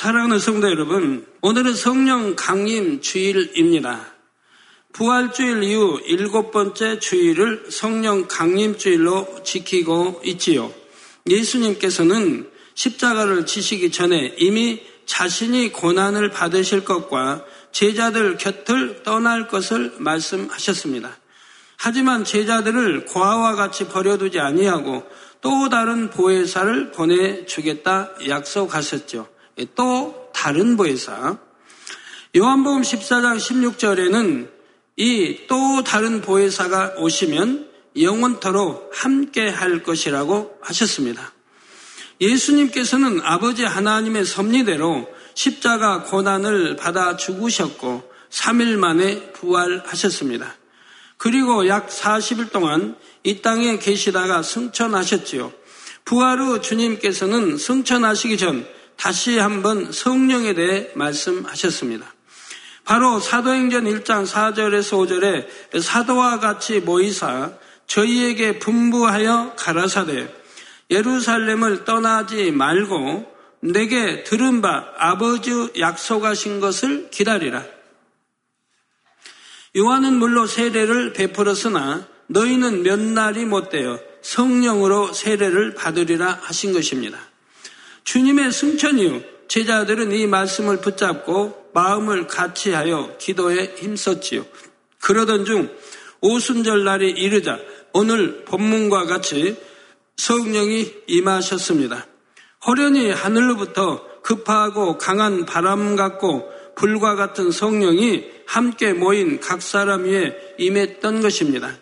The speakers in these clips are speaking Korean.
사랑하는 성도 여러분, 오늘은 성령 강림 주일입니다. 부활주일 이후 일곱 번째 주일을 성령 강림주일로 지키고 있지요. 예수님께서는 십자가를 지시기 전에 이미 자신이 고난을 받으실 것과 제자들 곁을 떠날 것을 말씀하셨습니다. 하지만 제자들을 고아와 같이 버려두지 아니하고 또 다른 보혜사를 보내주겠다 약속하셨죠. 또 다른 보혜사. 요한복음 14장 16절에는 이 또 다른 보혜사가 오시면 영원토록 함께 할 것이라고 하셨습니다. 예수님께서는 아버지 하나님의 섭리대로 십자가 고난을 받아 죽으셨고 3일 만에 부활하셨습니다. 그리고 약 40일 동안 이 땅에 계시다가 승천하셨지요. 부활 후 주님께서는 승천하시기 전 다시 한번 성령에 대해 말씀하셨습니다. 바로 사도행전 1장 4절에서 5절에 사도와 같이 모이사 저희에게 분부하여 가라사대 예루살렘을 떠나지 말고 내게 들은 바 아버지 약속하신 것을 기다리라. 요한은 물로 세례를 베풀었으나 너희는 몇 날이 못되어 성령으로 세례를 받으리라 하신 것입니다. 주님의 승천 이후 제자들은 이 말씀을 붙잡고 마음을 같이 하여 기도에 힘썼지요. 그러던 중 오순절 날이 이르자 오늘 본문과 같이 성령이 임하셨습니다. 호련히 하늘로부터 급하고 강한 바람 같고 불과 같은 성령이 함께 모인 각 사람 위에 임했던 것입니다.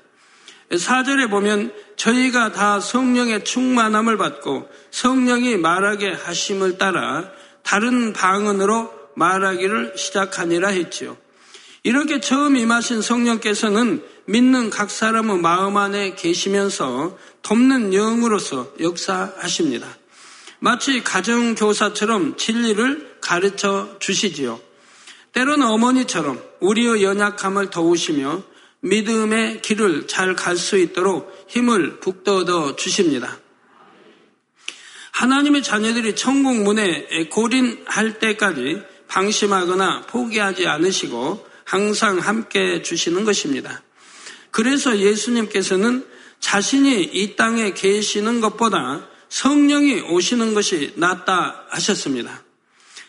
사절에 보면 저희가 다 성령의 충만함을 받고 성령이 말하게 하심을 따라 다른 방언으로 말하기를 시작하니라 했지요. 이렇게 처음 임하신 성령께서는 믿는 각 사람의 마음 안에 계시면서 돕는 영으로서 역사하십니다. 마치 가정교사처럼 진리를 가르쳐 주시지요. 때로는 어머니처럼 우리의 연약함을 도우시며 믿음의 길을 잘 갈 수 있도록 힘을 북돋워 주십니다. 하나님의 자녀들이 천국 문에 고린할 때까지 방심하거나 포기하지 않으시고 항상 함께 주시는 것입니다. 그래서 예수님께서는 자신이 이 땅에 계시는 것보다 성령이 오시는 것이 낫다 하셨습니다.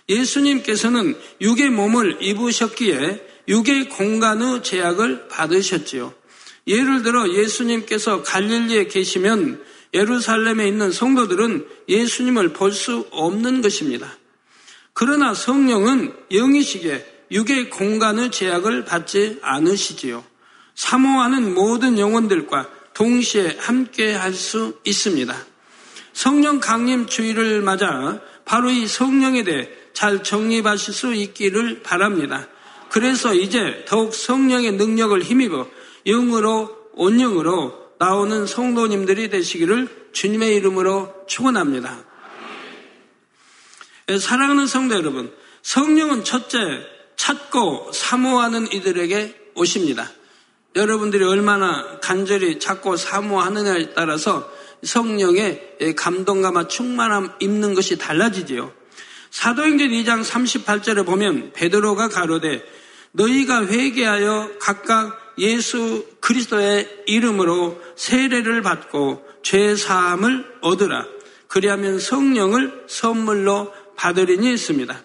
예수님께서는 육의 몸을 입으셨기에 육의 공간의 제약을 받으셨지요. 예를 들어 예수님께서 갈릴리에 계시면 예루살렘에 있는 성도들은 예수님을 볼 수 없는 것입니다. 그러나 성령은 영이시기에 육의 공간의 제약을 받지 않으시지요. 사모하는 모든 영혼들과 동시에 함께 할 수 있습니다. 성령 강림 주의를 맞아 바로 이 성령에 대해 잘 정립하실 수 있기를 바랍니다. 그래서 이제 더욱 성령의 능력을 힘입어 영으로 온영으로 나오는 성도님들이 되시기를 주님의 이름으로 축원합니다. 사랑하는 성도 여러분, 성령은 첫째 찾고 사모하는 이들에게 오십니다. 여러분들이 얼마나 간절히 찾고 사모하느냐에 따라서 성령의 감동감과 충만함 입는 것이 달라지지요. 사도행전 2장 38절에 보면 베드로가 가로되 너희가 회개하여 각각 예수 그리스도의 이름으로 세례를 받고 죄 사함을 얻으라. 그리하면 성령을 선물로 받으리니 있습니다.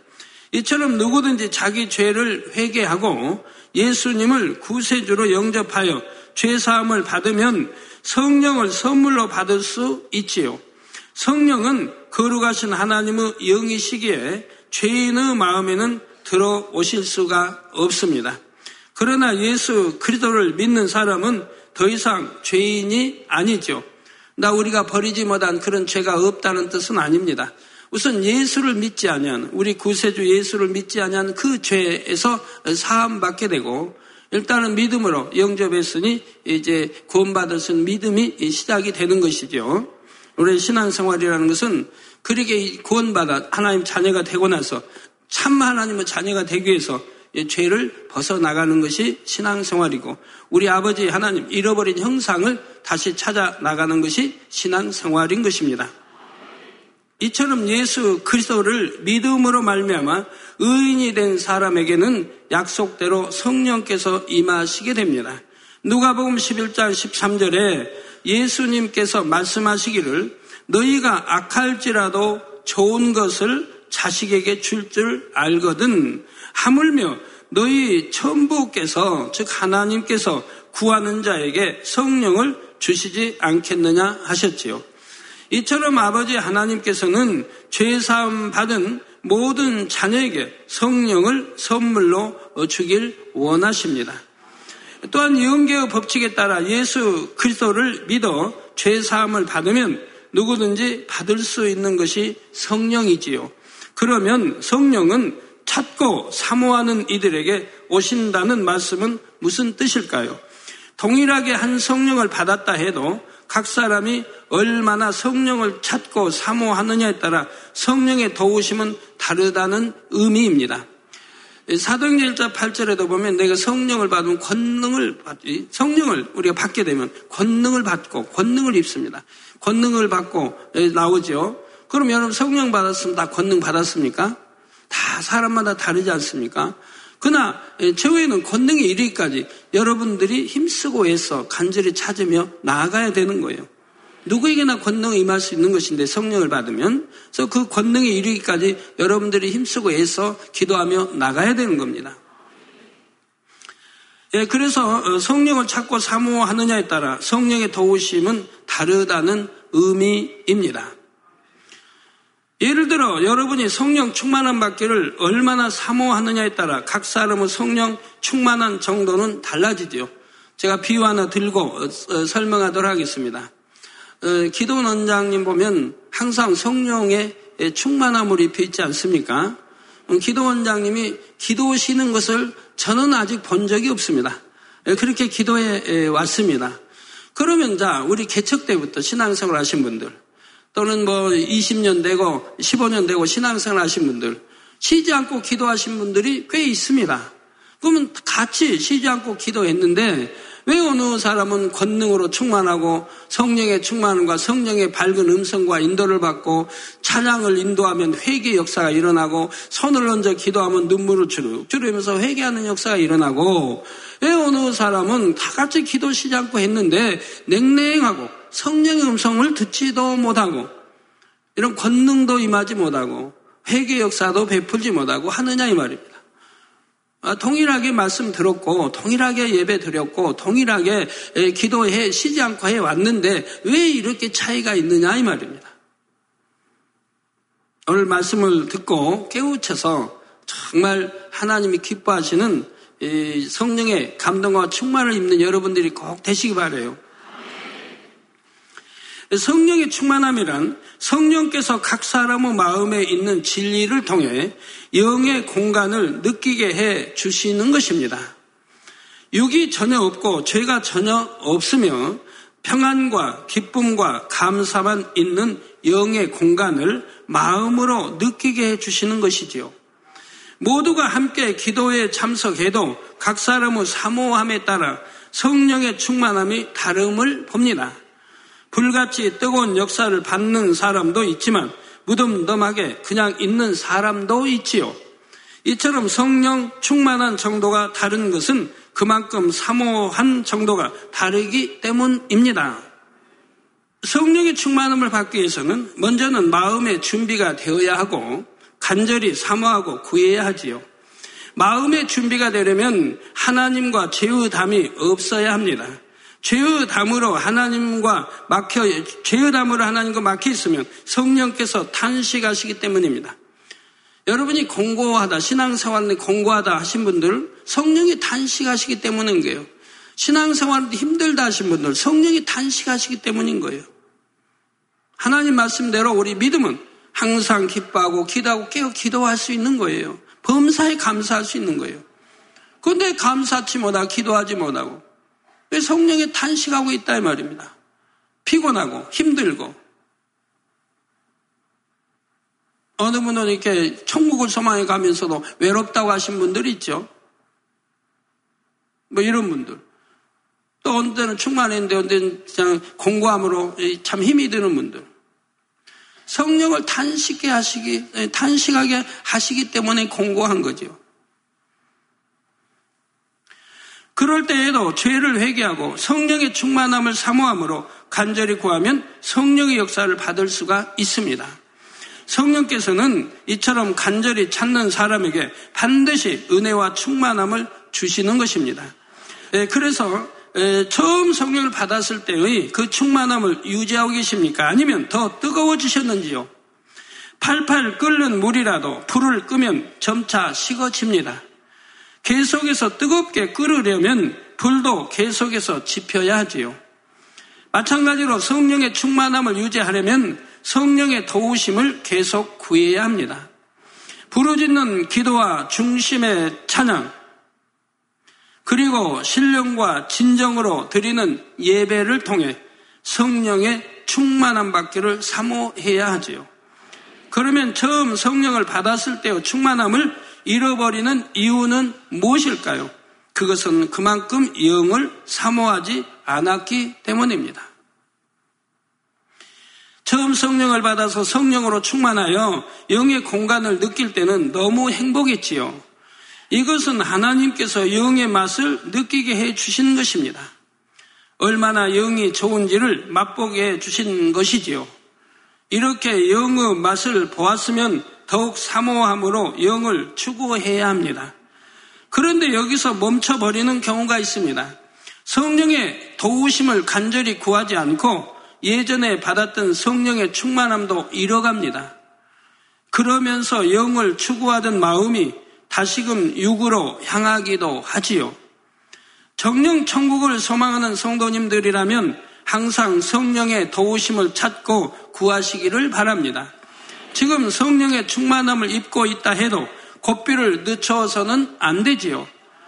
이처럼 누구든지 자기 죄를 회개하고 예수님을 구세주로 영접하여 죄 사함을 받으면 성령을 선물로 받을 수 있지요. 성령은 거룩하신 하나님의 영이시기에 죄인의 마음에는 들어오실 수가 없습니다. 그러나 예수 그리스도를 믿는 사람은 더 이상 죄인이 아니죠. 나 우리가 버리지 못한 그런 죄가 없다는 뜻은 아닙니다. 우선 예수를 믿지 아니한 우리 구세주 예수를 믿지 아니한 그 죄에서 사함 받게 되고 일단은 믿음으로 영접했으니 이제 구원받을 수 있는 믿음이 시작이 되는 것이죠. 우리 신앙생활이라는 것은 그렇게 구원받아 하나님 자녀가 되고 나서 참 하나님의 자녀가 되기 위해서 죄를 벗어나가는 것이 신앙생활이고 우리 아버지 하나님 잃어버린 형상을 다시 찾아 나가는 것이 신앙생활인 것입니다. 이처럼 예수 그리스도를 믿음으로 말미암아 의인이 된 사람에게는 약속대로 성령께서 임하시게 됩니다. 누가복음 11장 13절에 예수님께서 말씀하시기를 너희가 악할지라도 좋은 것을 자식에게 줄줄 알거든 하물며 너희 천부께서 즉 하나님께서 구하는 자에게 성령을 주시지 않겠느냐 하셨지요. 이처럼 아버지 하나님께서는 죄 사함 받은 모든 자녀에게 성령을 선물로 주길 원하십니다. 또한 영계의 법칙에 따라 예수 그리스도를 믿어 죄 사함을 받으면 누구든지 받을 수 있는 것이 성령이지요. 그러면 성령은 찾고 사모하는 이들에게 오신다는 말씀은 무슨 뜻일까요? 동일하게 한 성령을 받았다 해도 각 사람이 얼마나 성령을 찾고 사모하느냐에 따라 성령의 도우심은 다르다는 의미입니다. 사도행전 1자 8절에도 보면 내가 성령을 받으면 권능을 받지 성령을 우리가 받게 되면 권능을 받고 권능을 입습니다. 권능을 받고 나오죠. 그럼 여러분 성령 받았으면 다 권능 받았습니까? 다 사람마다 다르지 않습니까? 그러나 최후에는 권능이 이르기까지 여러분들이 힘쓰고 애써 간절히 찾으며 나아가야 되는 거예요. 누구에게나 권능이 임할 수 있는 것인데 성령을 받으면 그래서 그 권능이 이르기까지 여러분들이 힘쓰고 애써 기도하며 나가야 되는 겁니다. 예, 그래서 어, 성령을 찾고 사모하느냐에 따라 성령의 도우심은 다르다는 의미입니다. 예를 들어 여러분이 성령 충만한 받기를 얼마나 사모하느냐에 따라 각 사람의 성령 충만한 정도는 달라지죠. 제가 비유 하나 들고 어, 어, 설명하도록 하겠습니다. 어, 기도원 원장님 보면 항상 성령의 충만함을 입혀 있지 않습니까? 기도 원장님이 기도시는 것을 저는 아직 본 적이 없습니다. 그렇게 기도해 왔습니다. 그러면 자, 우리 개척 때부터 신앙생활 하신 분들, 또는 뭐 20년 되고 15년 되고 신앙생활 하신 분들, 쉬지 않고 기도하신 분들이 꽤 있습니다. 그러면 같이 쉬지 않고 기도했는데 왜 어느 사람은 권능으로 충만하고 성령의 충만과 성령의 밝은 음성과 인도를 받고 찬양을 인도하면 회개 역사가 일어나고 손을 얹어 기도하면 눈물을 주르주르면서 회개하는 역사가 일어나고 왜 어느 사람은 다 같이 기도 시지 않고 했는데 냉랭하고 성령의 음성을 듣지도 못하고 이런 권능도 임하지 못하고 회개 역사도 베풀지 못하고 하느냐 이 말입니다. 아, 동일하게 말씀 들었고 동일하게 예배 드렸고 동일하게 기도해 쉬지 않고 해 왔는데 왜 이렇게 차이가 있느냐 이 말입니다. 오늘 말씀을 듣고 깨우쳐서 정말 하나님이 기뻐하시는 성령의 감동과 충만을 입는 여러분들이 꼭 되시기 바래요. 성령의 충만함이란 성령께서 각 사람의 마음에 있는 진리를 통해 영의 공간을 느끼게 해 주시는 것입니다. 육이 전혀 없고 죄가 전혀 없으며 평안과 기쁨과 감사만 있는 영의 공간을 마음으로 느끼게 해 주시는 것이지요. 모두가 함께 기도에 참석해도 각 사람의 사모함에 따라 성령의 충만함이 다름을 봅니다. 불같이 뜨거운 역사를 받는 사람도 있지만 무덤덤하게 그냥 있는 사람도 있지요. 이처럼 성령 충만한 정도가 다른 것은 그만큼 사모한 정도가 다르기 때문입니다. 성령의 충만함을 받기 위해서는 먼저는 마음의 준비가 되어야 하고 간절히 사모하고 구해야 하지요. 마음의 준비가 되려면 하나님과 제의담이 없어야 합니다. 죄의 담으로 하나님과 막혀 죄의 담으로 하나님과 막혀 있으면 성령께서 탄식하시기 때문입니다. 여러분이 공고하다 신앙생활에 공고하다 하신 분들 성령이 탄식하시기 때문인 거예요. 신앙생활이 힘들다 하신 분들 성령이 탄식하시기 때문인 거예요. 하나님 말씀대로 우리 믿음은 항상 기뻐하고 기도하고 깨어 기도할 수 있는 거예요. 범사에 감사할 수 있는 거예요. 그런데 감사치 못하고 기도하지 못하고 성령이 탄식하고 있다 이 말입니다. 피곤하고 힘들고 어느 분은 이렇게 천국을 소망해 가면서도 외롭다고 하신 분들이 있죠. 뭐 이런 분들. 또 때는 충만했는데 때는 그냥 공고함으로 참 힘이 드는 분들. 성령을 단식게 하시기, 단식하게 하시기 때문에 공고한 거죠. 그럴 때에도 죄를 회개하고 성령의 충만함을 사모함으로 간절히 구하면 성령의 역사를 받을 수가 있습니다. 성령께서는 이처럼 간절히 찾는 사람에게 반드시 은혜와 충만함을 주시는 것입니다. 예, 그래서 예, 처음 성령을 받았을 때의 그 충만함을 유지하고 계십니까? 아니면 더 뜨거워지셨는지요? 팔팔 끓는 물이라도 불을 끄면 점차 식어집니다. 계속해서 뜨겁게 끓으려면 불도 계속해서 지펴야 하지요. 마찬가지로 성령의 충만함을 유지하려면 성령의 도우심을 계속 구해야 합니다. 부르짖는 기도와 중심의 찬양, 그리고 신령과 진정으로 드리는 예배를 통해 성령의 충만함 받기를 사모해야 하지요. 그러면 처음 성령을 받았을 때의 충만함을 잃어버리는 이유는 무엇일까요? 그것은 그만큼 영을 사모하지 않았기 때문입니다. 처음 성령을 받아서 성령으로 충만하여 영의 공간을 느낄 때는 너무 행복했지요. 이것은 하나님께서 영의 맛을 느끼게 해 주시는 것입니다. 얼마나 영이 좋은지를 맛보게 해 주신 것이지요. 이렇게 영의 맛을 보았으면 더욱 사모함으로 영을 추구해야 합니다. 그런데 여기서 멈춰버리는 경우가 있습니다. 성령의 도우심을 간절히 구하지 않고 예전에 받았던 성령의 충만함도 잃어갑니다. 그러면서 영을 추구하던 마음이 다시금 육으로 향하기도 하지요. 정령 천국을 소망하는 성도님들이라면 항상 성령의 도우심을 찾고 구하시기를 바랍니다. 지금 성령의 충만함을 입고 있다 해도 고삐를 늦춰서는 안 되지요.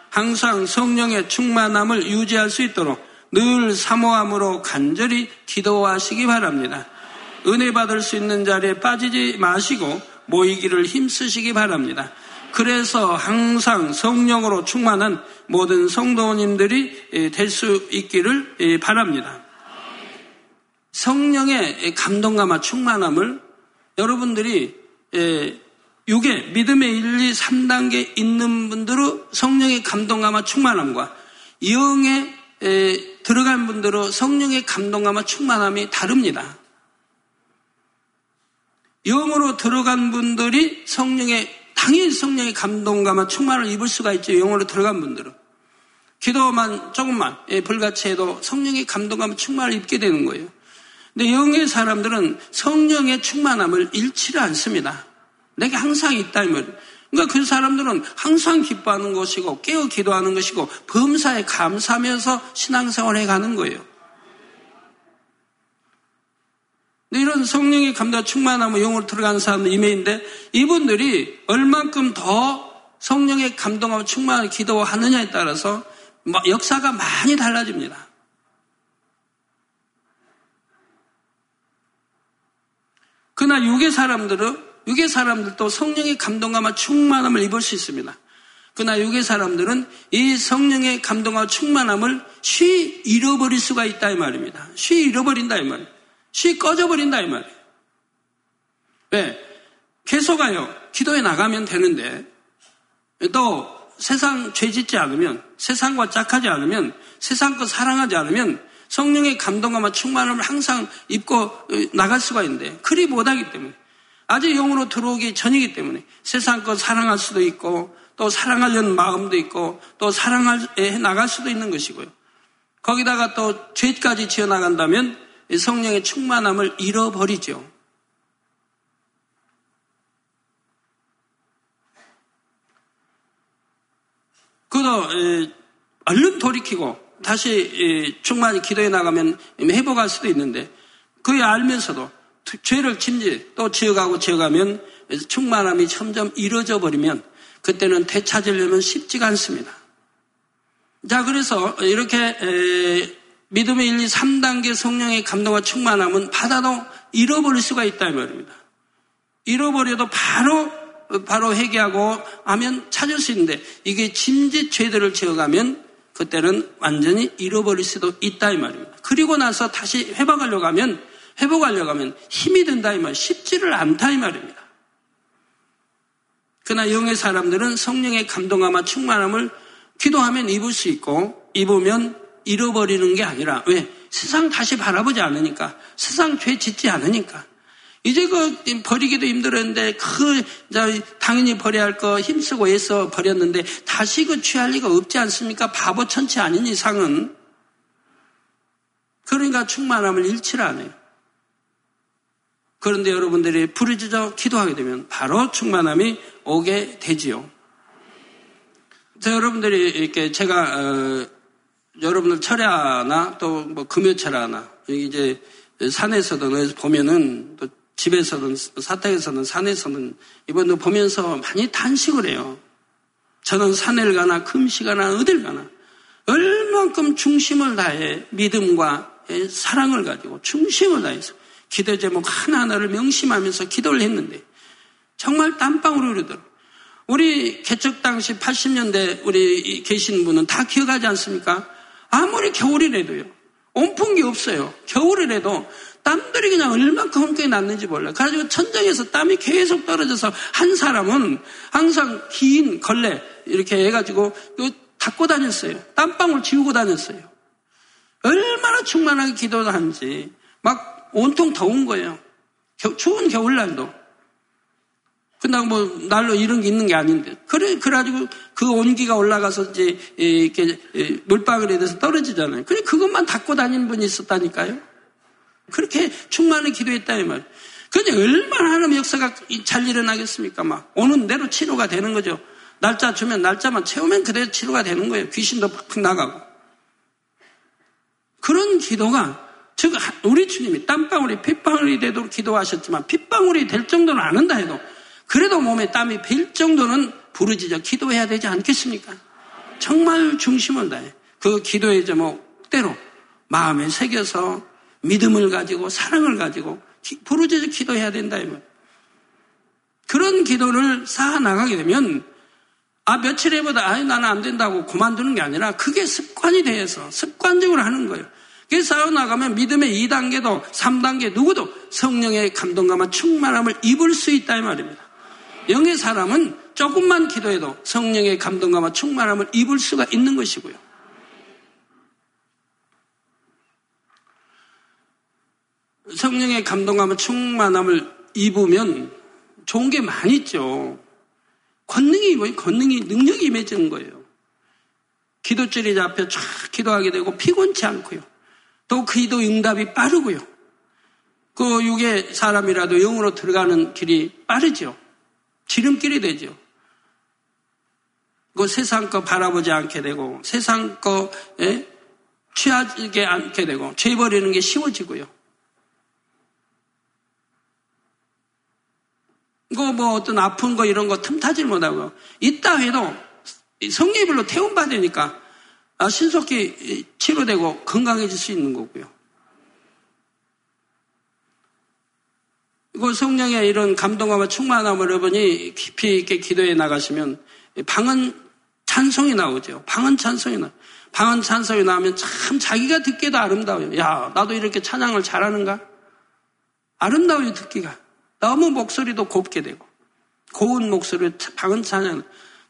항상 성령의 충만함을 유지할 수 있도록 늘 사모함으로 간절히 기도하시기 바랍니다. 은혜 받을 수 있는 자리에 빠지지 마시고 모이기를 힘쓰시기 바랍니다. 그래서 항상 성령으로 충만한 모든 성도님들이 될 수 있기를 바랍니다. 성령의 감동감과 충만함을 여러분들이 6의 믿음의 1, 2, 3단계 있는 분들은 성령의 감동감과 충만함과 영의 들어간 분들은 성령의 감동감과 충만함이 다릅니다. 영으로 들어간 분들이 성령의 당연히 성령의 감동감과 충만을 입을 수가 있죠. 영으로 들어간 분들은. 기도만 조금만 예, 불같이 해도 성령의 감동감과 충만을 입게 되는 거예요. 근데 영의 사람들은 성령의 충만함을 잃지를 않습니다. 내게 항상 있다 이 말이에요. 그러니까 그 사람들은 항상 기뻐하는 것이고 깨어 기도하는 것이고 범사에 감사하면서 신앙생활을 해가는 거예요. 이런 성령의 감동 충만함을 영으로 들어가는 사람들 이메인데 이분들이 얼만큼 더 성령의 감동하고 충만한 기도하느냐에 따라서 역사가 많이 달라집니다. 그러나 육의 사람들은 육의 사람들도 성령의 감동과 충만함을 입을 수 있습니다. 그러나 육의 사람들은 이 성령의 감동과 충만함을 쉬 잃어버릴 수가 있다 이 말입니다. 쉬 잃어버린다 이 말이에요. 쉬 꺼져버린다 이 말이에요. 왜? 계속하여 기도에 나가면 되는데 또 세상 죄 짓지 않으면 세상과 짝하지 않으면 세상 것 사랑하지 않으면 성령의 감동과 충만함을 항상 입고 나갈 수가 있는데 그리 못하기 때문에 아직 영으로 들어오기 전이기 때문에 세상 것 사랑할 수도 있고 또 사랑하려는 마음도 있고 또 사랑해 나갈 수도 있는 것이고요. 거기다가 또 죄까지 지어 나간다면 성령의 충만함을 잃어버리죠. 그도 얼른 돌이키고 다시 충만히 기도해 나가면 회복할 수도 있는데 그에 알면서도 죄를 침지 또 지어가고 지어가면 충만함이 점점 이루어져 버리면 그때는 되찾으려면 쉽지가 않습니다. 자, 그래서 이렇게 믿음의 1, 2, 3단계 성령의 감동과 충만함은 받아도 잃어버릴 수가 있다 이 말입니다. 잃어버려도 바로 바로 회개하고 하면 찾을 수 있는데 이게 짐짓 죄들을 지어가면 그때는 완전히 잃어버릴 수도 있다 이 말입니다. 그리고 나서 다시 회복하려고 하면 회복하려고 하면 힘이 든다 이 말, 쉽지를 않다 이 말입니다. 그러나 영의 사람들은 성령의 감동함과 충만함을 기도하면 입을 수 있고 입으면 잃어버리는 게 아니라 왜? 세상 다시 바라보지 않으니까 세상 죄 짓지 않으니까 이제 그 버리기도 힘들었는데 그 당연히 버려야 할 거 힘쓰고 애써 버렸는데 다시 그 취할 리가 없지 않습니까? 바보 천치 아닌 이상은 그러니까 충만함을 잃지를 않아요. 그런데 여러분들이 부르짖어 기도하게 되면 바로 충만함이 오게 되지요. 자, 여러분들이 이렇게 제가 어, 여러분들 철야나 또 뭐 금요철야나 이제 어디서 보면은 또 집에서든 사택에서든 산에서든 이번도 보면서 많이 단식을 해요. 저는 산을 가나 금시가나 어딜 가나 얼만큼 중심을 다해 믿음과 사랑을 가지고 중심을 다해서 기도 제목 하나하나를 명심하면서 기도를 했는데 정말 땀방울이 흐르더라고요. 우리 개척 당시 80년대 우리 계신 분은 다 기억하지 않습니까? 아무리 겨울이라도요. 온풍기 없어요. 겨울이라도 땀들이 그냥 얼만큼 험하게 났는지 몰라요. 그래가지고 천장에서 땀이 계속 떨어져서 한 사람은 항상 긴 걸레 이렇게 해가지고 닦고 다녔어요. 땀방울 지우고 다녔어요. 얼마나 충만하게 기도를 하는지 막 온통 더운 거예요. 추운 겨울날도. 끝나고 뭐 날로 이런 게 있는 게 아닌데. 그래, 그래가지고 그 온기가 올라가서 이제 이렇게 물방울에 대해서 떨어지잖아요. 그래, 그것만 닦고 다니는 분이 있었다니까요. 그렇게 충만히 기도했다 이 말. 그런데 얼마나 하나님 역사가 잘 일어나겠습니까? 막 오는 대로 치료가 되는 거죠. 날짜 주면 날짜만 채우면 그대로 치료가 되는 거예요. 귀신도 팍팍 나가고. 그런 기도가 즉 우리 주님이 땀방울이 핏방울이 되도록 기도하셨지만 핏방울이 될 정도는 안 한다 해도 그래도 몸에 땀이 빌 정도는 부르짖어 기도해야 되지 않겠습니까? 정말 중심을 다해 그 기도의 제목대로 마음에 새겨서 믿음을 가지고 사랑을 가지고 부르짖어 기도해야 된다 이 말. 그런 기도를 쌓아 나가게 되면 아 며칠 에보다 아니 나는 안 된다고 그만두는 게 아니라 그게 습관이 돼서 습관적으로 하는 거예요. 그게 쌓아 나가면 믿음의 2단계도 3단계 누구도 성령의 감동감과 충만함을 입을 수 있다 이 말입니다. 영의 사람은 조금만 기도해도 성령의 감동감과 충만함을 입을 수가 있는 것이고요. 성령의 감동함을 충만함을 입으면 좋은 게 많이 있죠. 권능이 뭐 권능이 능력이 임해지는 거예요. 기도줄이 잡혀 쫙 기도하게 되고 피곤치 않고요. 또그 기도 응답이 빠르고요. 그 육의 사람이라도 영으로 들어가는 길이 빠르죠. 지름길이 되죠. 그 세상 거 바라보지 않게 되고 세상 거에 취하지 않게 되고 죄 버리는 게 쉬워지고요. 이거 뭐 어떤 아픈 거 이런 거 틈타질 못하고 있다 해도 성령별로 태움 받으니까 아, 신속히 치료되고 건강해질 수 있는 거고요. 이거 성령의 이런 감동함과 충만함을 여러분이 깊이 있게 기도해 나가시면 방언 찬송이 나오죠. 방언 찬송이 나. 방언 찬송이 나오면 참 자기가 듣기도 아름다워요. 야, 나도 이렇게 찬양을 잘하는가? 아름다워요, 듣기가. 너무 목소리도 곱게 되고 고운 목소리 방은 찬양.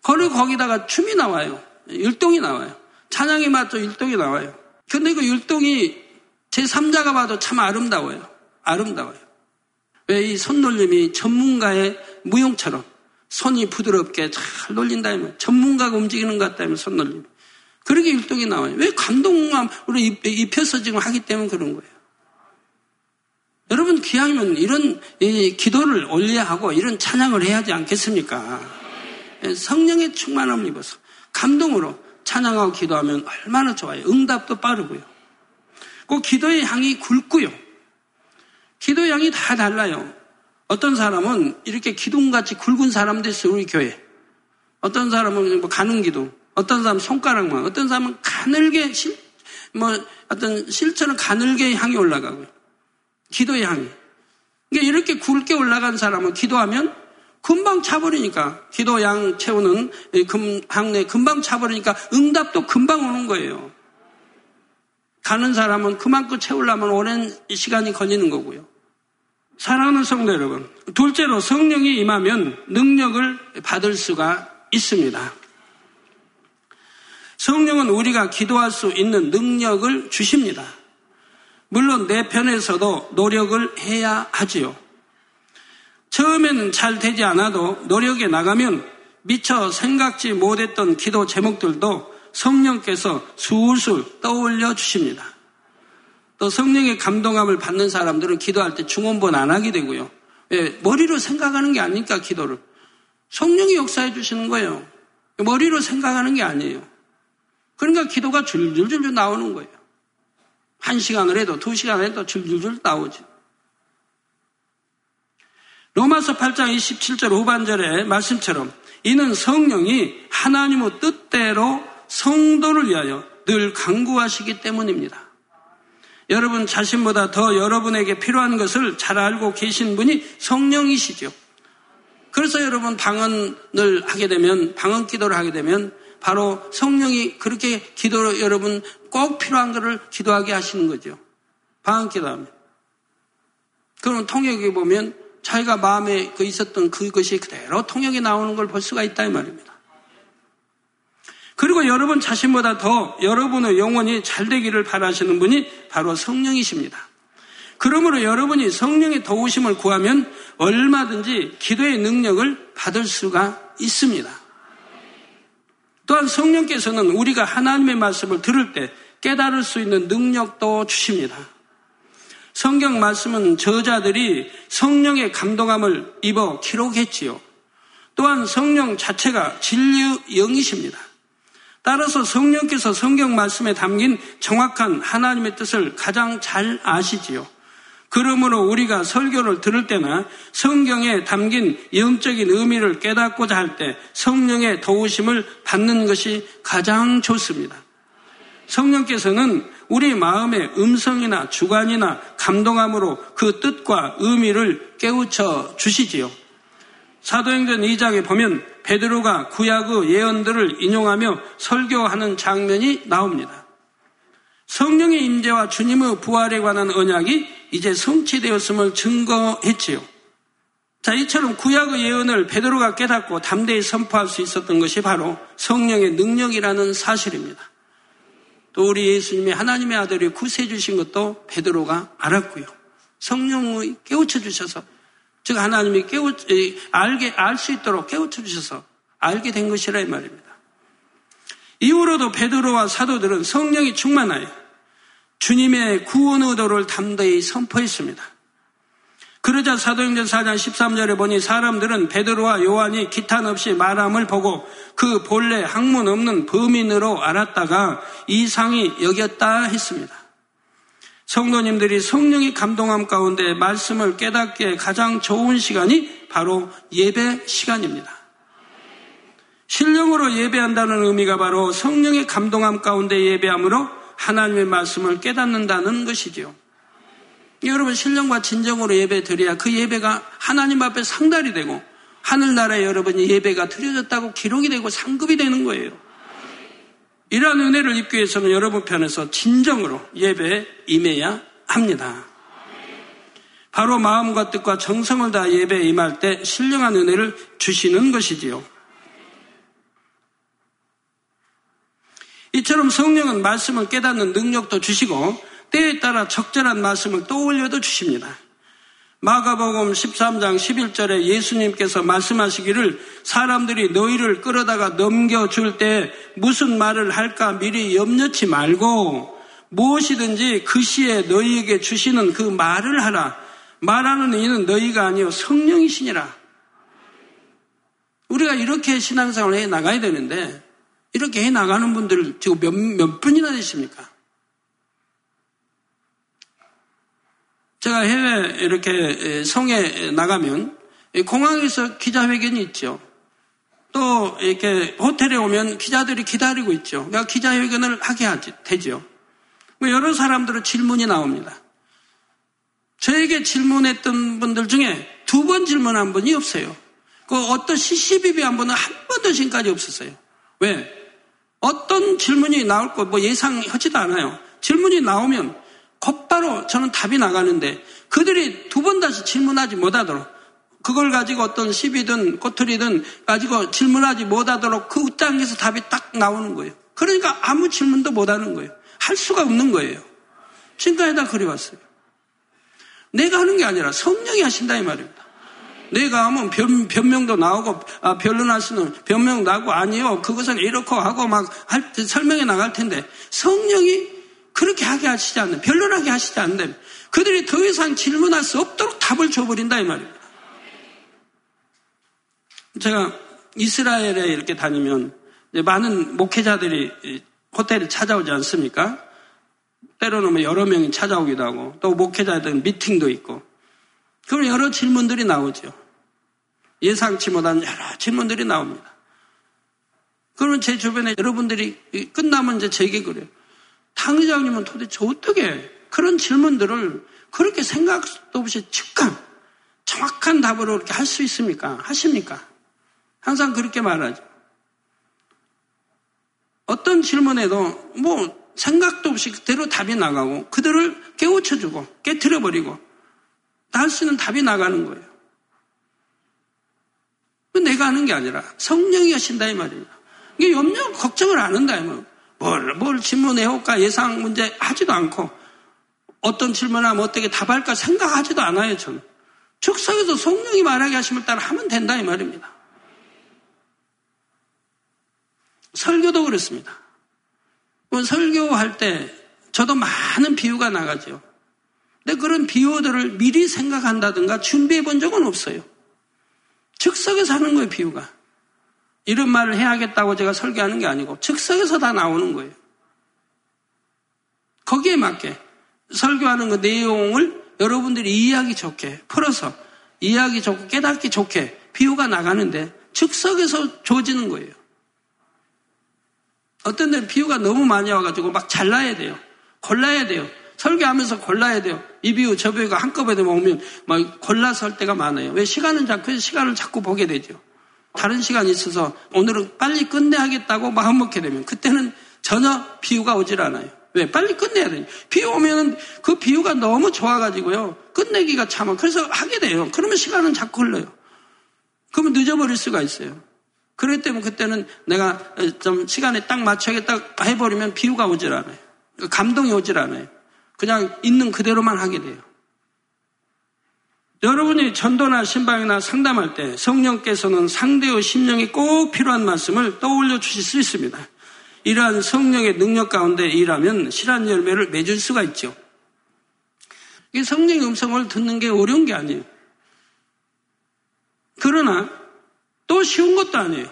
그리고 거기다가 춤이 나와요. 율동이 나와요. 찬양이 맞죠? 율동이 나와요. 근데 그 율동이 제 3자가 봐도 참 아름다워요. 아름다워요. 왜 이 손놀림이 전문가의 무용처럼 손이 부드럽게 잘 놀린다면 전문가가 움직이는 것 같다면 손놀림. 그렇게 율동이 나와요. 왜 감동감 우리 입혀서 지금 하기 때문에 그런 거예요. 여러분 기왕이면 이런 기도를 올려야 하고 이런 찬양을 해야 하지 않겠습니까? 성령의 충만함을 입어서 감동으로 찬양하고 기도하면 얼마나 좋아요. 응답도 빠르고요. 그 기도의 향이 굵고요. 기도의 향이 다 달라요. 어떤 사람은 이렇게 기둥같이 굵은 사람도 있어요. 우리 교회. 어떤 사람은 뭐 가는 기둥, 어떤 사람은 손가락만, 어떤 사람은 가늘게 실, 뭐 어떤 실처럼 가늘게 향이 올라가고요. 기도의 향이. 그러니까 이렇게 굵게 올라간 사람은 기도하면 금방 차버리니까 기도 양 채우는 금, 항내 금방 차버리니까 응답도 금방 오는 거예요. 가는 사람은 그만큼 채우려면 오랜 시간이 걸리는 거고요. 사랑하는 성도 여러분, 둘째로 성령이 임하면 능력을 받을 수가 있습니다. 성령은 우리가 기도할 수 있는 능력을 주십니다. 물론 내 편에서도 노력을 해야 하지요. 처음에는 잘 되지 않아도 노력에 나가면 미처 생각지 못했던 기도 제목들도 성령께서 술술 떠올려 주십니다. 또 성령의 감동함을 받는 사람들은 기도할 때 중원본 안 하게 되고요. 왜? 머리로 생각하는 게 아니니까 기도를. 성령이 역사해 주시는 거예요. 머리로 생각하는 게 아니에요. 그러니까 기도가 줄줄줄 나오는 거예요. 한 시간을 해도 두 시간을 해도 줄줄줄 나오죠. 로마서 8장 27절 후반절의 말씀처럼 이는 성령이 하나님의 뜻대로 성도를 위하여 늘 강구하시기 때문입니다. 여러분 자신보다 더 여러분에게 필요한 것을 잘 알고 계신 분이 성령이시죠. 그래서 여러분 방언을 하게 되면 방언 기도를 하게 되면 바로 성령이 그렇게 기도로 여러분 꼭 필요한 것을 기도하게 하시는 거죠. 방언 기도하면. 그럼 통역에 보면 자기가 마음에 그 있었던 그것이 그대로 통역이 나오는 걸 볼 수가 있다 이 말입니다. 그리고 여러분 자신보다 더 여러분의 영혼이 잘 되기를 바라시는 분이 바로 성령이십니다. 그러므로 여러분이 성령의 도우심을 구하면 얼마든지 기도의 능력을 받을 수가 있습니다. 또한 성령께서는 우리가 하나님의 말씀을 들을 때 깨달을 수 있는 능력도 주십니다. 성경 말씀은 저자들이 성령의 감동함을 입어 기록했지요. 또한 성령 자체가 진리 영이십니다. 따라서 성령께서 성경 말씀에 담긴 정확한 하나님의 뜻을 가장 잘 아시지요. 그러므로 우리가 설교를 들을 때나 성경에 담긴 영적인 의미를 깨닫고자 할 때 성령의 도우심을 받는 것이 가장 좋습니다. 성령께서는 우리 마음의 음성이나 주관이나 감동함으로 그 뜻과 의미를 깨우쳐 주시지요. 사도행전 2장에 보면 베드로가 구약의 예언들을 인용하며 설교하는 장면이 나옵니다. 성령의 임재와 주님의 부활에 관한 언약이 이제 성취되었음을 증거했지요. 자, 이처럼 구약의 예언을 베드로가 깨닫고 담대히 선포할 수 있었던 것이 바로 성령의 능력이라는 사실입니다. 또 우리 예수님이 하나님의 아들이 구세해 주신 것도 베드로가 알았고요. 성령의 깨우쳐 주셔서 즉 하나님이 깨우 알게 알 수 있도록 깨우쳐 주셔서 알게 된 것이라 이 말입니다. 이후로도 베드로와 사도들은 성령이 충만하여 주님의 구원 의도를 담대히 선포했습니다. 그러자 사도행전 4장 13절에 보니 사람들은 베드로와 요한이 기탄 없이 말함을 보고 그 본래 학문 없는 범인으로 알았다가 이상이 여겼다 했습니다. 성도님들이 성령이 감동함 가운데 말씀을 깨닫기에 가장 좋은 시간이 바로 예배 시간입니다. 신령으로 예배한다는 의미가 바로 성령의 감동함 가운데 예배함으로 하나님의 말씀을 깨닫는다는 것이지요. 여러분 신령과 진정으로 예배 드려야 그 예배가 하나님 앞에 상달이 되고 하늘나라에 여러분이 예배가 드려졌다고 기록이 되고 상급이 되는 거예요. 이러한 은혜를 입기 위해서는 여러분 편에서 진정으로 예배에 임해야 합니다. 바로 마음과 뜻과 정성을 다 예배에 임할 때 신령한 은혜를 주시는 것이지요. 이처럼 성령은 말씀을 깨닫는 능력도 주시고 때에 따라 적절한 말씀을 떠올려도 주십니다. 마가복음 13장 11절에 예수님께서 말씀하시기를 사람들이 너희를 끌어다가 넘겨줄 때 무슨 말을 할까 미리 염려치 말고 무엇이든지 그 시에 너희에게 주시는 그 말을 하라. 말하는 이는 너희가 아니요 성령이시니라. 우리가 이렇게 신앙생활을 해 나가야 되는데 이렇게 해 나가는 분들 지금 몇, 몇 분이나 되십니까? 제가 해외 이렇게 성에 나가면 공항에서 기자회견이 있죠. 또 이렇게 호텔에 오면 기자들이 기다리고 있죠. 그러니까 기자회견을 하게 하지, 되죠. 뭐 여러 사람들은 질문이 나옵니다. 저에게 질문했던 분들 중에 두 번 질문한 분이 없어요. 그 어떤 CCBB 한 분은 한 번도 지금까지 없었어요. 왜? 어떤 질문이 나올 거 뭐 예상하지도 않아요. 질문이 나오면 곧바로 저는 답이 나가는데 그들이 두 번 다시 질문하지 못하도록 그걸 가지고 어떤 시비든 꼬투리든 가지고 질문하지 못하도록 그 땅에서 답이 딱 나오는 거예요. 그러니까 아무 질문도 못하는 거예요. 할 수가 없는 거예요. 지금까지 다 그래왔어요. 내가 하는 게 아니라 성령이 하신다 이 말입니다. 내가 하면 변, 변명도 나오고 아, 변론할 수는 변명 나고 아니요 그것은 이렇고 하고 막 할, 설명해 나갈 텐데 성령이 그렇게 하게 하시지 않는 변론하게 하시지 않는 그들이 더 이상 질문할 수 없도록 답을 줘버린다 이 말입니다. 제가 이스라엘에 이렇게 다니면 많은 목회자들이 호텔에 찾아오지 않습니까? 때로는 뭐 여러 명이 찾아오기도 하고 또 목회자들 미팅도 있고 그럼 여러 질문들이 나오죠. 예상치 못한 여러 질문들이 나옵니다. 그러면 제 주변에 여러분들이 끝나면 이제 제게 그래요. 당 의장님은 도대체 어떻게 그런 질문들을 그렇게 생각도 없이 즉각 정확한 답으로 이렇게 할 수 있습니까? 하십니까? 항상 그렇게 말하죠. 어떤 질문에도 뭐 생각도 없이 그대로 답이 나가고 그들을 깨우쳐주고 깨트려버리고 할 수 있는 답이 나가는 거예요. 내가 하는 게 아니라 성령이 하신다 이 말입니다. 이게 염려 걱정을 안 한다 이 말. 뭘, 뭘 질문해 올까 예상 문제 하지도 않고 어떤 질문하면 어떻게 답할까 생각하지도 않아요 저는. 즉석에서 성령이 말하게 하심을 따라 하면 된다 이 말입니다. 설교도 그렇습니다. 뭐 설교할 때 저도 많은 비유가 나가죠. 근데 그런 비유들을 미리 생각한다든가 준비해 본 적은 없어요. 즉석에서 하는 거예요, 비유가. 이런 말을 해야겠다고 제가 설교하는 게 아니고 즉석에서 다 나오는 거예요. 거기에 맞게 설교하는 그 내용을 여러분들이 이해하기 좋게 풀어서 이해하기 좋고 깨닫기 좋게 비유가 나가는데 즉석에서 조지는 거예요. 어떤 데는 비유가 너무 많이 와가지고 막 잘라야 돼요. 골라야 돼요. 설교하면서 골라야 돼요. 이 비유, 저 비유가 한꺼번에 오면 막 골라서 할 때가 많아요. 왜 시간은 자꾸, 시간을 자꾸 보게 되죠. 다른 시간이 있어서 오늘은 빨리 끝내야겠다고 마음 먹게 되면 그때는 전혀 비유가 오질 않아요. 왜? 빨리 끝내야 돼요. 비유 오면은 그 비유가 너무 좋아가지고요. 끝내기가 참, 그래서 하게 돼요. 그러면 시간은 자꾸 흘러요. 그러면 늦어버릴 수가 있어요. 그렇기 때문에 그때는 내가 좀 시간에 딱 맞춰야겠다 해버리면 비유가 오질 않아요. 감동이 오질 않아요. 그냥 있는 그대로만 하게 돼요. 여러분이 전도나 신방이나 상담할 때 성령께서는 상대의 심령이 꼭 필요한 말씀을 떠올려 주실 수 있습니다. 이러한 성령의 능력 가운데 일하면 실한 열매를 맺을 수가 있죠. 이 성령의 음성을 듣는 게 어려운 게 아니에요. 그러나 또 쉬운 것도 아니에요.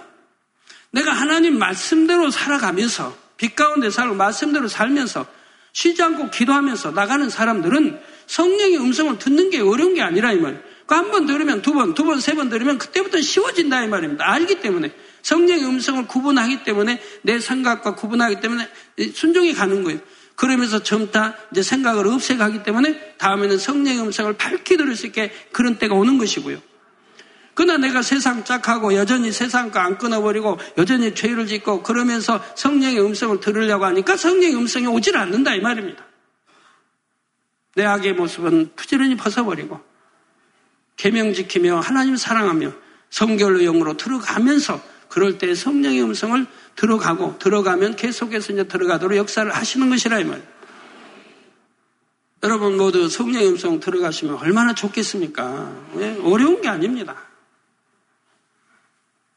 내가 하나님 말씀대로 살아가면서 빛 가운데 살고 말씀대로 살면서 쉬지 않고 기도하면서 나가는 사람들은 성령의 음성을 듣는 게 어려운 게 아니라 이 말이에요. 그 한 번 들으면 두 번, 두 번, 세 번 들으면 그때부터 쉬워진다 이 말입니다. 알기 때문에. 성령의 음성을 구분하기 때문에 내 생각과 구분하기 때문에 순종이 가는 거예요. 그러면서 점다 이제 생각을 없애가기 때문에 다음에는 성령의 음성을 밝게 들을 수 있게 그런 때가 오는 것이고요. 그러나 내가 세상 짝하고 여전히 세상 거안 끊어버리고 여전히 죄를 짓고 그러면서 성령의 음성을 들으려고 하니까 성령의 음성이 오질 않는다 이 말입니다. 내 악의 모습은 부지런히 벗어버리고 계명 지키며 하나님 사랑하며 성결로 영으로 들어가면서 그럴 때 성령의 음성을 들어가고 들어가면 계속해서 이제 들어가도록 역사를 하시는 것이라 이 말이에요. 여러분 모두 성령의 음성 들어가시면 얼마나 좋겠습니까? 네? 어려운 게 아닙니다.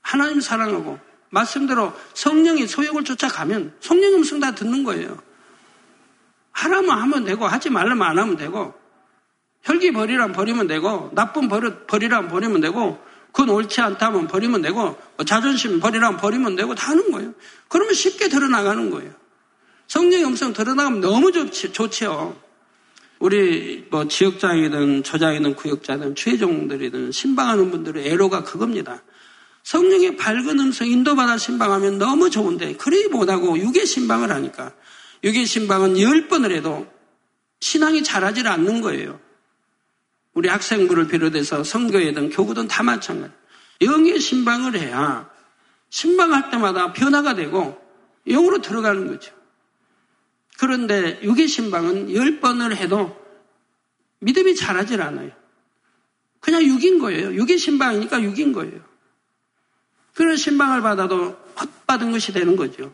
하나님 사랑하고 말씀대로 성령의 소욕을 쫓아가면 성령 음성 다 듣는 거예요. 하라면 하면 되고 하지 말라면 안 하면 되고 혈기 버리라면 버리면 되고 나쁜 버릇 버리라면 버리면 되고 그건 옳지 않다면 버리면 되고 뭐 자존심 버리라면 버리면 되고 다 하는 거예요. 그러면 쉽게 드러나가는 거예요. 성령의 음성 드러나가면 너무 좋지, 좋죠. 우리 뭐 지역장이든 저장이든 구역자든 최종들이든 신방하는 분들의 애로가 그겁니다. 성령의 밝은 음성 인도받아 신방하면 너무 좋은데 그리 못하고 육의 신방을 하니까 육의 신방은 열 번을 해도 신앙이 자라질 않는 거예요. 우리 학생부를 비롯해서 성교회든 교구든 다 마찬가지. 영의 신방을 해야 신방할 때마다 변화가 되고 영으로 들어가는 거죠. 그런데 육의 신방은 열 번을 해도 믿음이 자라질 않아요. 그냥 육인 거예요. 육의 신방이니까 육인 거예요. 그런 신방을 받아도 헛받은 것이 되는 거죠.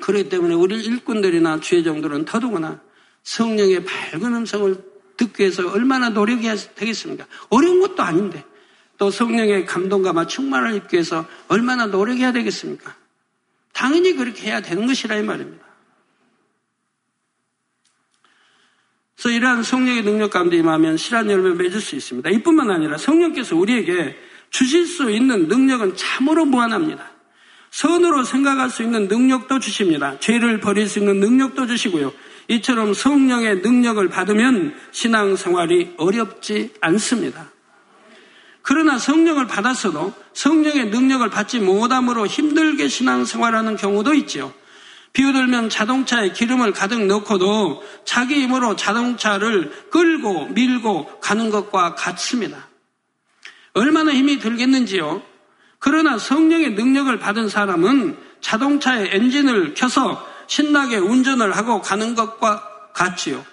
그렇기 때문에 우리 일꾼들이나 주의정들은 더더구나 성령의 밝은 음성을 듣기 위해서 얼마나 노력해야 되겠습니까? 어려운 것도 아닌데 또 성령의 감동과 충만을 입기 위해서 얼마나 노력해야 되겠습니까? 당연히 그렇게 해야 되는 것이라 이 말입니다. 그래서 이러한 성령의 능력 가운데 임하면 실한 열매 맺을 수 있습니다. 이뿐만 아니라 성령께서 우리에게 주실 수 있는 능력은 참으로 무한합니다. 선으로 생각할 수 있는 능력도 주십니다. 죄를 버릴 수 있는 능력도 주시고요. 이처럼 성령의 능력을 받으면 신앙생활이 어렵지 않습니다. 그러나 성령을 받았어도 성령의 능력을 받지 못함으로 힘들게 신앙생활하는 경우도 있죠. 비유 들면 자동차에 기름을 가득 넣고도 자기 힘으로 자동차를 끌고 밀고 가는 것과 같습니다. 얼마나 힘이 들겠는지요. 그러나 성령의 능력을 받은 사람은 자동차의 엔진을 켜서 신나게 운전을 하고 가는 것과 같지요.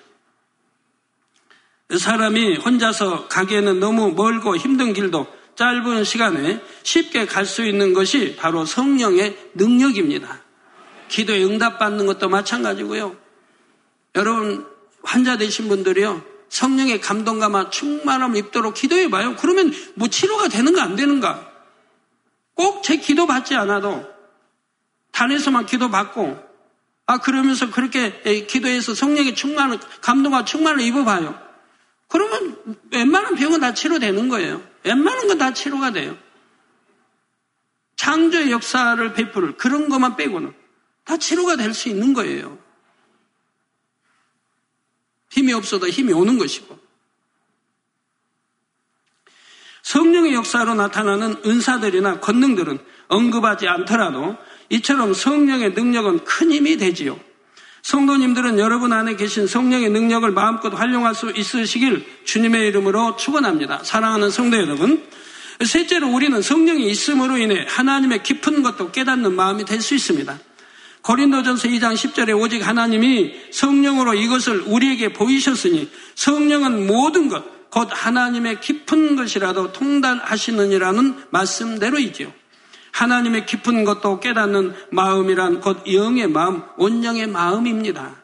사람이 혼자서 가기에는 너무 멀고 힘든 길도 짧은 시간에 쉽게 갈 수 있는 것이 바로 성령의 능력입니다. 기도에 응답받는 것도 마찬가지고요. 여러분, 환자 되신 분들이요. 성령의 감동과 충만함을 입도록 기도해 봐요. 그러면 뭐 치료가 되는가 안 되는가? 꼭 제 기도 받지 않아도 단에서만 기도 받고 아 그러면서 그렇게 기도해서 성령의 충만을 감동과 충만을 입어봐요. 그러면 웬만한 병은 다 치료되는 거예요. 웬만한 건 다 치료가 돼요. 창조의 역사를 베풀을 그런 것만 빼고는 다 치료가 될 수 있는 거예요. 힘이 없어도 힘이 오는 것이고. 성령의 역사로 나타나는 은사들이나 권능들은 언급하지 않더라도 이처럼 성령의 능력은 큰 힘이 되지요. 성도님들은 여러분 안에 계신 성령의 능력을 마음껏 활용할 수 있으시길 주님의 이름으로 축원합니다. 사랑하는 성도 여러분, 셋째로 우리는 성령이 있음으로 인해 하나님의 깊은 것도 깨닫는 마음이 될 수 있습니다. 고린도전서 2장 10절에 오직 하나님이 성령으로 이것을 우리에게 보이셨으니 성령은 모든 것, 곧 하나님의 깊은 것이라도 통달하시느니라는 말씀대로이지요. 하나님의 깊은 것도 깨닫는 마음이란 곧 영의 마음, 온영의 마음입니다.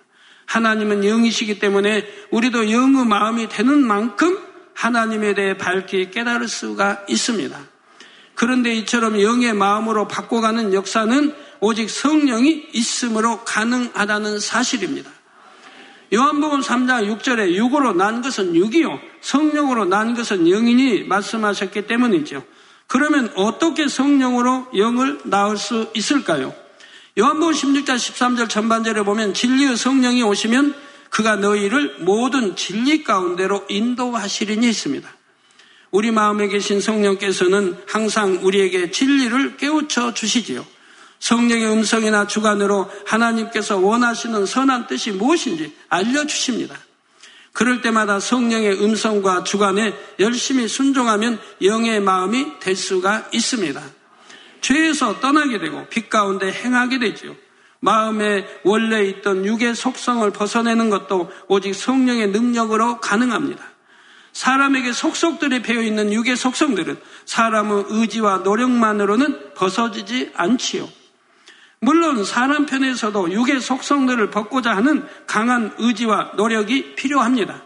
하나님은 영이시기 때문에 우리도 영의 마음이 되는 만큼 하나님에 대해 밝히 깨달을 수가 있습니다. 그런데 이처럼 영의 마음으로 바꿔가는 역사는 오직 성령이 있음으로 가능하다는 사실입니다. 요한복음 3장 6절에 육으로 난 것은 육이요 성령으로 난 것은 영이니 말씀하셨기 때문이죠. 그러면 어떻게 성령으로 영을 낳을 수 있을까요? 요한복음 16장 13절 전반절에 보면 진리의 성령이 오시면 그가 너희를 모든 진리 가운데로 인도하시리니 있습니다. 우리 마음에 계신 성령께서는 항상 우리에게 진리를 깨우쳐 주시지요. 성령의 음성이나 주관으로 하나님께서 원하시는 선한 뜻이 무엇인지 알려주십니다. 그럴 때마다 성령의 음성과 주관에 열심히 순종하면 영의 마음이 될 수가 있습니다. 죄에서 떠나게 되고 빛 가운데 행하게 되지요. 마음에 원래 있던 육의 속성을 벗어내는 것도 오직 성령의 능력으로 가능합니다. 사람에게 속속들이 배어 있는 육의 속성들은 사람의 의지와 노력만으로는 벗어지지 않지요. 물론 사람 편에서도 육의 속성들을 벗고자 하는 강한 의지와 노력이 필요합니다.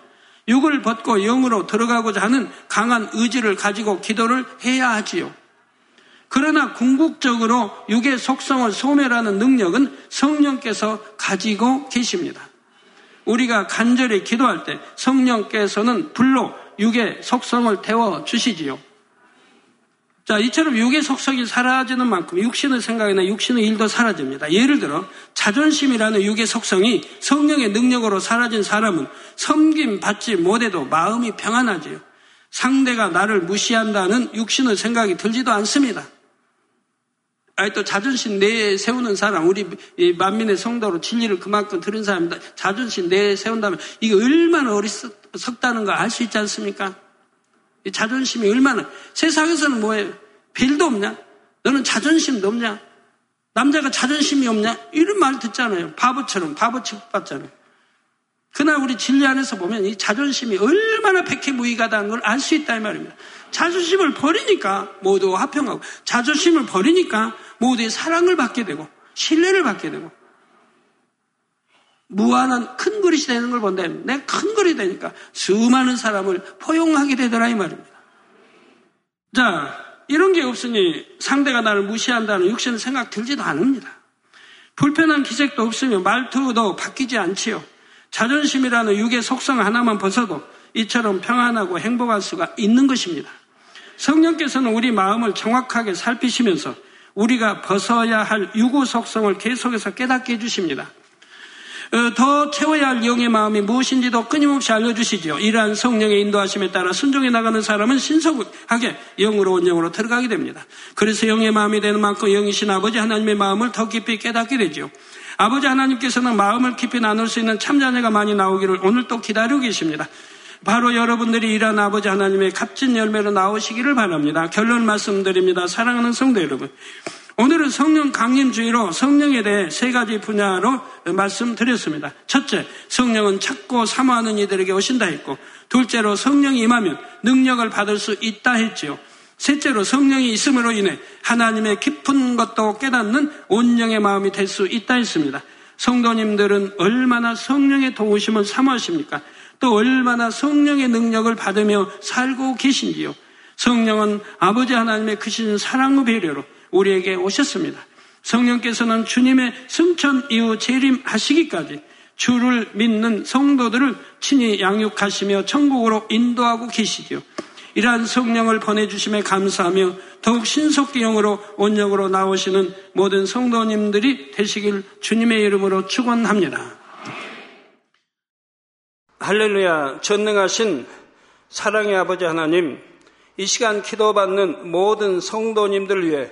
육을 벗고 영으로 들어가고자 하는 강한 의지를 가지고 기도를 해야 하지요. 그러나 궁극적으로 육의 속성을 소멸하는 능력은 성령께서 가지고 계십니다. 우리가 간절히 기도할 때 성령께서는 불로 육의 속성을 태워 주시지요. 자, 이처럼 육의 속성이 사라지는 만큼 육신의 생각이나 육신의 일도 사라집니다. 예를 들어 자존심이라는 육의 속성이 성령의 능력으로 사라진 사람은 섬김 받지 못해도 마음이 평안하지요. 상대가 나를 무시한다는 육신의 생각이 들지도 않습니다. 아니 또 자존심 내에 세우는 사람, 우리 만민의 성도로 진리를 그만큼 들은 사람입니다. 자존심 내에 세운다면 이게 얼마나 어리석다는 걸 알 수 있지 않습니까? 자존심이 얼마나 세상에서는 뭐예요? 별도 없냐? 너는 자존심도 없냐? 남자가 자존심이 없냐? 이런 말 듣잖아요. 바보처럼 바보 취급받잖아요. 그러나 우리 진리 안에서 보면 이 자존심이 얼마나 백해무익하다는 걸 알 수 있다 이 말입니다. 자존심을 버리니까 모두 화평하고 자존심을 버리니까 모두의 사랑을 받게 되고 신뢰를 받게 되고 무한한 큰 그릇이 되는 걸 본다. 내가 큰 그릇이 되니까 수많은 사람을 포용하게 되더라 이 말입니다. 자, 이런 게 없으니 상대가 나를 무시한다는 육신의 생각 들지도 않습니다. 불편한 기색도 없으며 말투도 바뀌지 않지요. 자존심이라는 육의 속성 하나만 벗어도 이처럼 평안하고 행복할 수가 있는 것입니다. 성령께서는 우리 마음을 정확하게 살피시면서 우리가 벗어야 할 유고 속성을 계속해서 깨닫게 해주십니다. 어, 더 채워야 할 영의 마음이 무엇인지도 끊임없이 알려주시지요. 이러한 성령의 인도하심에 따라 순종해 나가는 사람은 신속하게 영으로 온 영으로 들어가게 됩니다. 그래서 영의 마음이 되는 만큼 영이신 아버지 하나님의 마음을 더 깊이 깨닫게 되지요. 아버지 하나님께서는 마음을 깊이 나눌 수 있는 참자녀가 많이 나오기를 오늘 또 기다리고 계십니다. 바로 여러분들이 이런 아버지 하나님의 값진 열매로 나오시기를 바랍니다. 결론 말씀드립니다. 사랑하는 성도 여러분. 오늘은 성령 강림주의로 성령에 대해 세 가지 분야로 말씀드렸습니다. 첫째, 성령은 찾고 사모하는 이들에게 오신다 했고, 둘째로 성령이 임하면 능력을 받을 수 있다 했지요. 셋째로 성령이 있음으로 인해 하나님의 깊은 것도 깨닫는 온영의 마음이 될 수 있다 했습니다. 성도님들은 얼마나 성령의 도우심을 사모하십니까? 또 얼마나 성령의 능력을 받으며 살고 계신지요? 성령은 아버지 하나님의 크신 사랑과 배려로 우리에게 오셨습니다. 성령께서는 주님의 승천 이후 재림하시기까지 주를 믿는 성도들을 친히 양육하시며 천국으로 인도하고 계시지요. 이러한 성령을 보내주심에 감사하며 더욱 신속기 영으로 온영으로 나오시는 모든 성도님들이 되시길 주님의 이름으로 축원합니다. 할렐루야 전능하신 사랑의 아버지 하나님 이 시간 기도받는 모든 성도님들 위해